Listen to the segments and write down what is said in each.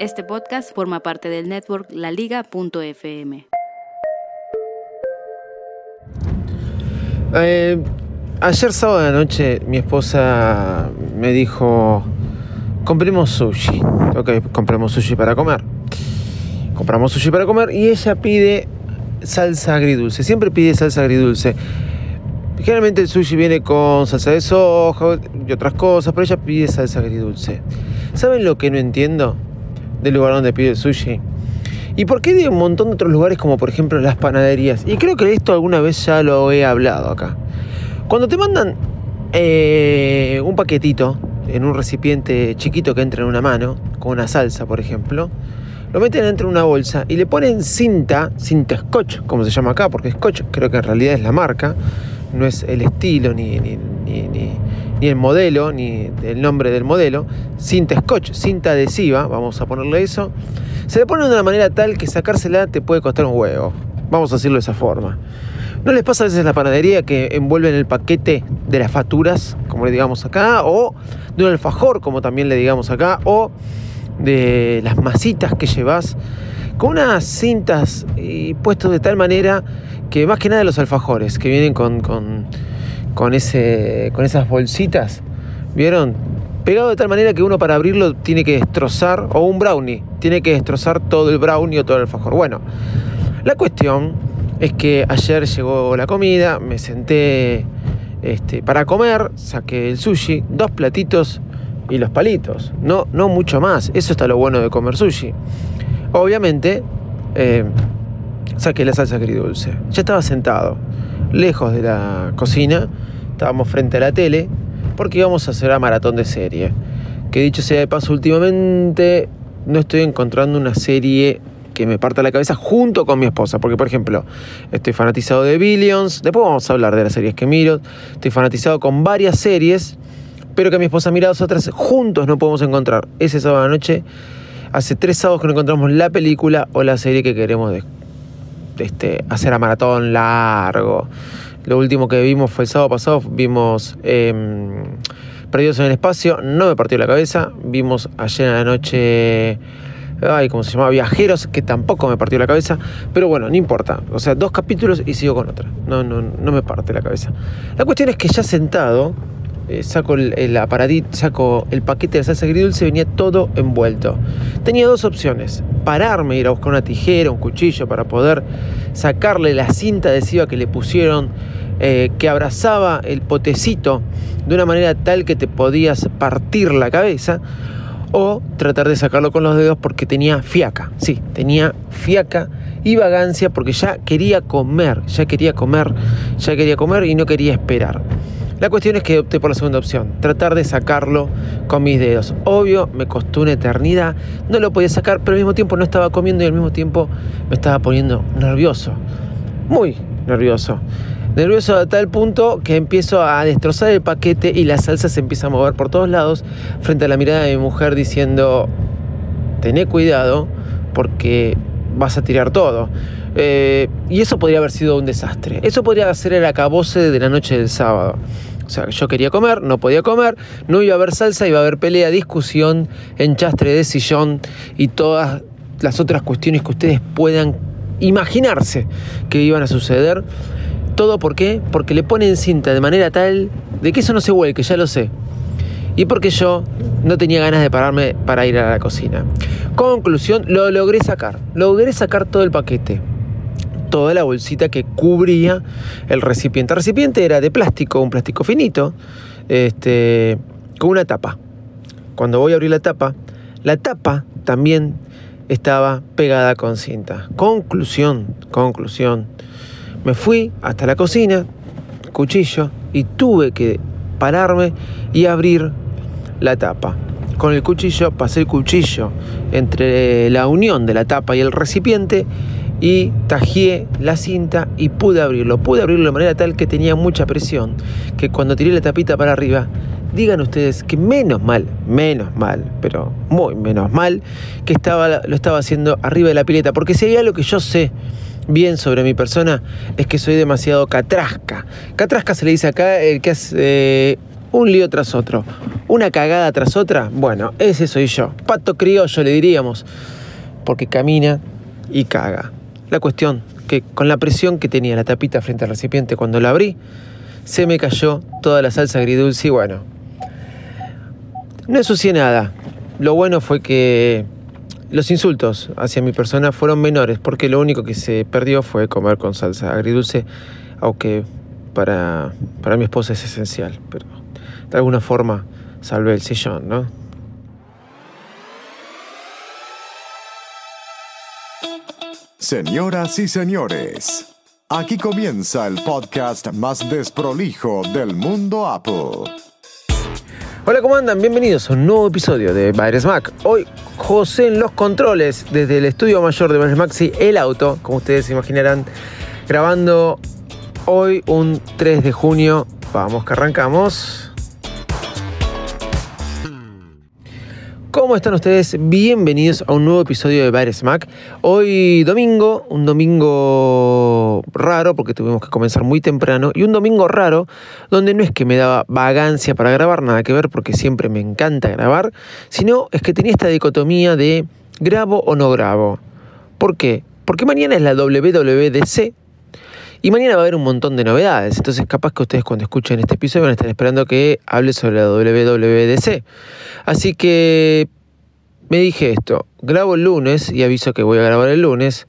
Este podcast forma parte del network laliga.fm. Eh, ayer sábado de noche mi esposa me dijo, compremos sushi. Ok, compremos sushi para comer. Compramos sushi para comer y ella pide salsa agridulce. Siempre pide salsa agridulce. Generalmente el sushi viene con salsa de soja y otras cosas, pero ella pide salsa agridulce. ¿Saben lo que no entiendo del lugar donde pide el sushi? ¿Y por qué de un montón de otros lugares como por ejemplo las panaderías? Y creo que esto alguna vez ya lo he hablado acá. Cuando te mandan eh, un paquetito en un recipiente chiquito que entra en una mano, con una salsa por ejemplo, lo meten dentro de una bolsa y le ponen cinta, cinta scotch, como se llama acá, porque scotch creo que en realidad es la marca, no es el estilo ni, ni, ni, ni el modelo, ni el nombre del modelo, cinta scotch, cinta adhesiva, vamos a ponerle eso, se le pone de una manera tal que sacársela te puede costar un huevo, vamos a decirlo de esa forma. ¿No les pasa a veces en la panadería que envuelven el paquete de las facturas, como le digamos acá, o de un alfajor, como también le digamos acá, o de las masitas que llevas con unas cintas y puestos de tal manera que más que nada los alfajores que vienen con, con, con, ese, con esas bolsitas, ¿vieron? Pegado de tal manera que uno para abrirlo tiene que destrozar, o un brownie, tiene que destrozar todo el brownie o todo el alfajor. Bueno, la cuestión es que ayer llegó la comida, me senté este, para comer, saqué el sushi, dos platitos y los palitos. No, no mucho más. Eso está lo bueno de comer sushi. Obviamente, eh, saqué la salsa agridulce. Ya estaba sentado, lejos de la cocina. Estábamos frente a la tele porque íbamos a hacer una maratón de serie. Que dicho sea de paso, últimamente no estoy encontrando una serie que me parta la cabeza junto con mi esposa. Porque, por ejemplo, estoy fanatizado de Billions. Después vamos a hablar de las series que miro. Estoy fanatizado con varias series pero que mi esposa mira dos otras juntos no podemos encontrar. Ese sábado de noche, hace tres sábados que no encontramos la película o la serie que queremos de, este, hacer a maratón largo. Lo último que vimos fue el sábado pasado, vimos em, Perdidos en el Espacio, no me partió la cabeza. Vimos ayer en la noche ay, ¿cómo se llama? Viajeros, que tampoco me partió la cabeza, pero bueno, no importa. O sea, dos capítulos y sigo con otra. No, no, no me parte la cabeza. La cuestión es que ya sentado, eh, saco el, el saco el paquete de salsa agridulce, venía todo envuelto. Tenía dos opciones, pararme, ir a buscar una tijera, un cuchillo para poder sacarle la cinta adhesiva que le pusieron, eh, que abrazaba el potecito de una manera tal que te podías partir la cabeza, o tratar de sacarlo con los dedos porque tenía fiaca, sí, tenía fiaca y vagancia porque ya quería comer, ya quería comer, ya quería comer y no quería esperar. La cuestión es que opté por la segunda opción, tratar de sacarlo con mis dedos. Obvio, me costó una eternidad, no lo podía sacar, pero al mismo tiempo no estaba comiendo y al mismo tiempo me estaba poniendo nervioso. Muy nervioso. Nervioso a tal punto que empiezo a destrozar el paquete y la salsa se empieza a mover por todos lados frente a la mirada de mi mujer diciendo, tené cuidado porque vas a tirar todo. Eh, y eso podría haber sido un desastre. Eso podría ser el acabose de la noche del sábado. O sea, yo quería comer, no podía comer, no iba a haber salsa, iba a haber pelea, discusión, enchastre de sillón y todas las otras cuestiones que ustedes puedan imaginarse que iban a suceder. ¿Todo por qué? Porque le ponen cinta de manera tal de que eso no se vuelque, ya lo sé. Y porque yo no tenía ganas de pararme para ir a la cocina. Conclusión, lo logré sacar. Logré sacar todo el paquete toda la bolsita que cubría el recipiente. El recipiente era de plástico, un plástico finito, este, con una tapa. Cuando voy a abrir la tapa, la tapa también estaba pegada con cinta. Conclusión, conclusión. Me fui hasta la cocina, cuchillo, y tuve que pararme y abrir la tapa. con el cuchillo, pasé el cuchillo entre la unión de la tapa y el recipiente y tajié la cinta y pude abrirlo. Pude abrirlo de manera tal que tenía mucha presión, que cuando tiré la tapita para arriba, digan ustedes que menos mal, menos mal, pero muy menos mal, que estaba, lo estaba haciendo arriba de la pileta, porque hay algo que yo sé bien sobre mi persona es que soy demasiado catrasca. Catrasca se le dice acá el que hace eh, un lío tras otro, una cagada tras otra. Bueno, ese soy yo. Pato criollo le diríamos, porque camina y caga. La cuestión que con la presión que tenía la tapita frente al recipiente cuando la abrí, se me cayó toda la salsa agridulce y bueno, no ensucié nada. Lo bueno fue que los insultos hacia mi persona fueron menores porque lo único que se perdió fue comer con salsa agridulce, aunque para, para mi esposa es esencial, pero de alguna forma salvé el sillón, ¿no? Señoras y señores, aquí comienza el podcast más desprolijo del mundo Apple. Hola, ¿cómo andan? Bienvenidos a un nuevo episodio de Baires Mac. Hoy José en los controles desde el estudio mayor de Mac, sí, el auto, como ustedes se imaginarán, grabando hoy un 3 de junio. Vamos que arrancamos. ¿Cómo están ustedes? Bienvenidos a un nuevo episodio de Bares Mac. Hoy domingo, un domingo raro porque tuvimos que comenzar muy temprano y un domingo raro donde no es que me daba vagancia para grabar, nada que ver porque siempre me encanta grabar, sino es que tenía esta dicotomía de grabo o no grabo. ¿Por qué? Porque mañana es la WWDC, y mañana va a haber un montón de novedades, entonces capaz que ustedes cuando escuchen este episodio van a estar esperando que hable sobre la WWDC. Así que me dije esto, grabo el lunes y aviso que voy a grabar el lunes,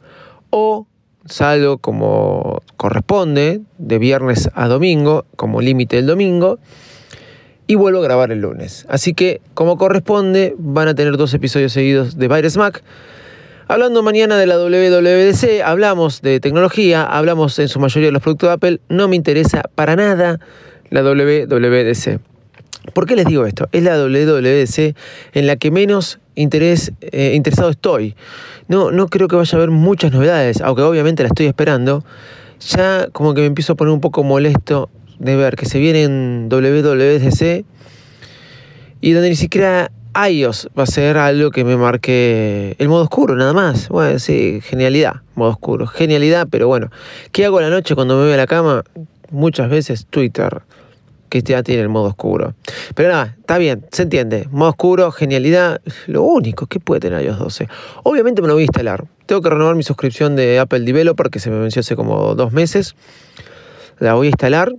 o salgo como corresponde, de viernes a domingo, como límite el domingo, y vuelvo a grabar el lunes. Así que, como corresponde, van a tener dos episodios seguidos de Virus Mac. Hablando mañana de la WWDC, hablamos de tecnología, hablamos en su mayoría de los productos de Apple, no me interesa para nada la WWDC. ¿Por qué les digo esto? Es la WWDC en la que menos interés, eh, interesado estoy. No, no creo que vaya a haber muchas novedades, aunque obviamente la estoy esperando. Ya como que me empiezo a poner un poco molesto de ver que se viene en WWDC y donde ni siquiera iOS va a ser algo que me marque el modo oscuro, nada más. Bueno, sí, genialidad, modo oscuro. Genialidad, pero bueno. ¿Qué hago la noche cuando me voy a la cama? Muchas veces Twitter, que ya tiene el modo oscuro. Pero nada, está bien, se entiende. Modo oscuro, genialidad, lo único que puede tener iOS 12. Obviamente me lo voy a instalar. Tengo que renovar mi suscripción de Apple Developer, que se me venció hace como dos meses. La voy a instalar.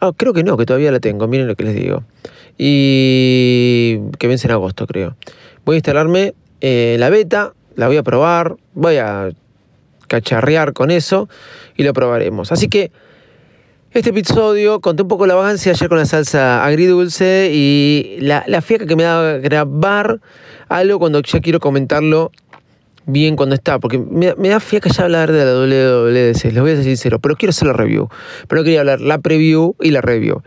Ah, creo que no, que todavía la tengo, miren lo que les digo y que vence en agosto, creo. Voy a instalarme eh, la beta, la voy a probar, voy a cacharrear con eso y lo probaremos. Así que este episodio conté un poco la vagancia ayer con la salsa agridulce y la, la que me da grabar algo cuando ya quiero comentarlo bien cuando está, porque me, me da fiaca ya hablar de la WWDC, les voy a ser sincero, pero quiero hacer la review. Pero quería hablar la preview y la review.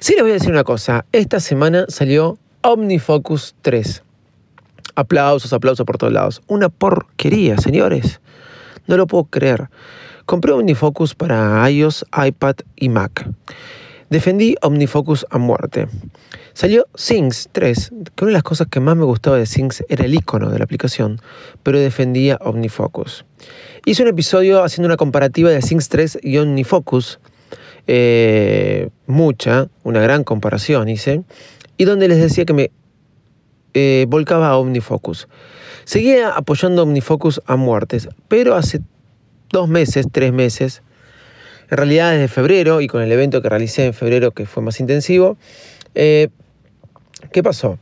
Sí les voy a decir una cosa, esta semana salió OmniFocus 3. Aplausos, aplausos por todos lados. Una porquería, señores. No lo puedo creer. Compré OmniFocus para iOS, iPad y Mac. Defendí OmniFocus a muerte. Salió Things 3, que una de las cosas que más me gustaba de Things era el icono de la aplicación, pero defendía OmniFocus. Hice un episodio haciendo una comparativa de Things 3 y OmniFocus, eh, mucha, una gran comparación hice, y donde les decía que me eh, volcaba a OmniFocus. Seguía apoyando OmniFocus a muertes, pero hace dos meses, tres meses, en realidad desde febrero y con el evento que realicé en febrero que fue más intensivo, eh, ¿qué pasó?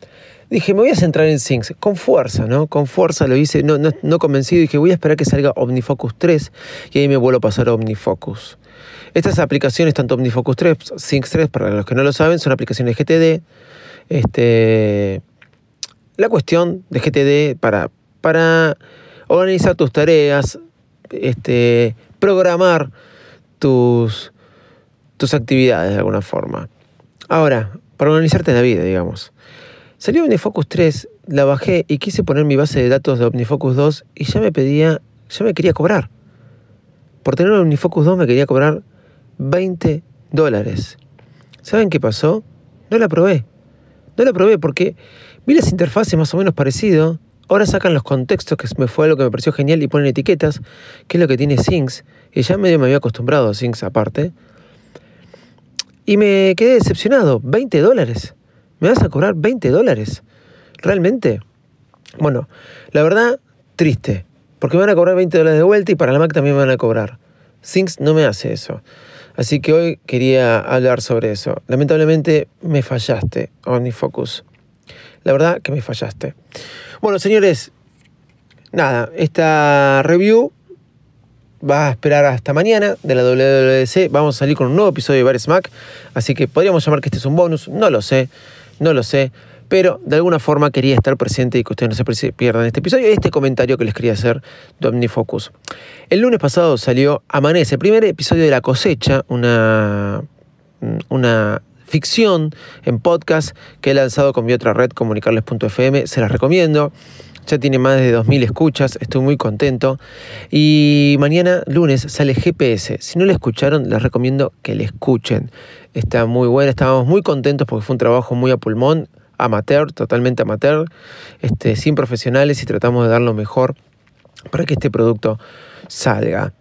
Dije, me voy a centrar en Things, con fuerza, ¿no? Con fuerza lo hice, no, no, convencido, dije, voy a esperar que salga OmniFocus 3 y ahí me vuelvo a pasar a OmniFocus. Estas aplicaciones, tanto OmniFocus 3, Things 3, para los que no lo saben, son aplicaciones GTD. Este, la cuestión de GTD para, para organizar tus tareas, este, programar tus, tus actividades de alguna forma. Ahora, para organizarte la vida, digamos. Salió OmniFocus 3, la bajé y quise poner mi base de datos de OmniFocus 2 y ya me pedía, ya me quería cobrar. Por tener OmniFocus 2 me quería cobrar 20 dólares. ¿Saben qué pasó? No la probé. No la probé porque vi las interfaces más o menos parecido. Ahora sacan los contextos, que me fue algo que me pareció genial, y ponen etiquetas, que es lo que tiene Syncs. Y ya medio me había acostumbrado a Syncs aparte. Y me quedé decepcionado. 20 dólares. ¿Me vas a cobrar 20 dólares? ¿Realmente? Bueno, la verdad, triste. Porque me van a cobrar 20 dólares de vuelta y para la Mac también me van a cobrar. Syncs no me hace eso. Así que hoy quería hablar sobre eso. Lamentablemente me fallaste, OmniFocus. La verdad que me fallaste. Bueno, señores, nada, esta review va a esperar hasta mañana de la WWDC. Vamos a salir con un nuevo episodio de Bares Mac. Así que podríamos llamar que este es un bonus. No lo sé, no lo sé. Pero de alguna forma quería estar presente y que ustedes no se pierdan este episodio y este comentario que les quería hacer de OmniFocus. El lunes pasado salió Amanece, primer episodio de La Cosecha, una, una ficción en podcast que he lanzado con mi otra red, comunicarles.fm. Se las recomiendo. Ya tiene más de 2.000 escuchas, estoy muy contento. Y mañana, lunes, sale GPS. Si no la escucharon, les recomiendo que le escuchen. Está muy buena, estábamos muy contentos porque fue un trabajo muy a pulmón, amateur, totalmente amateur, este, sin profesionales y tratamos de dar lo mejor para que este producto salga.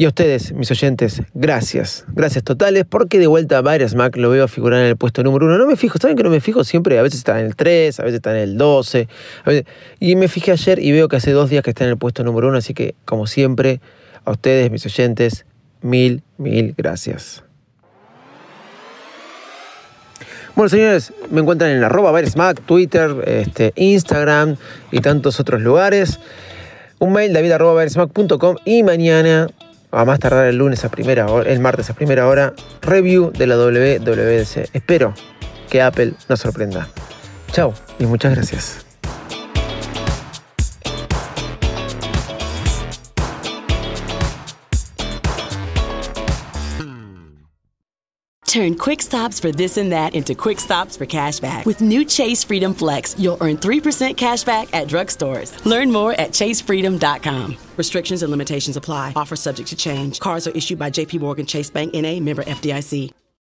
Y a ustedes, mis oyentes, gracias. Gracias totales, porque de vuelta a Virus Mac lo veo figurar en el puesto número uno. No me fijo, ¿saben que no me fijo siempre? A veces está en el 3, a veces está en el 12. Y me fijé ayer y veo que hace dos días que está en el puesto número uno. Así que, como siempre, a ustedes, mis oyentes, mil, mil gracias. Bueno, señores, me encuentran en arroba Mac, Twitter, este, Instagram y tantos otros lugares. Un mail david arroba y mañana a más tardar el lunes a primera hora, el martes a primera hora, review de la WWDC. Espero que Apple nos sorprenda. Chao y muchas gracias. Turn quick stops for this and that into quick stops for cashback. With new Chase Freedom Flex, you'll earn 3% cashback at drugstores. Learn more at chasefreedom.com. Restrictions and limitations apply. Offer subject to change. Cards are issued by JP Morgan Chase Bank NA member FDIC.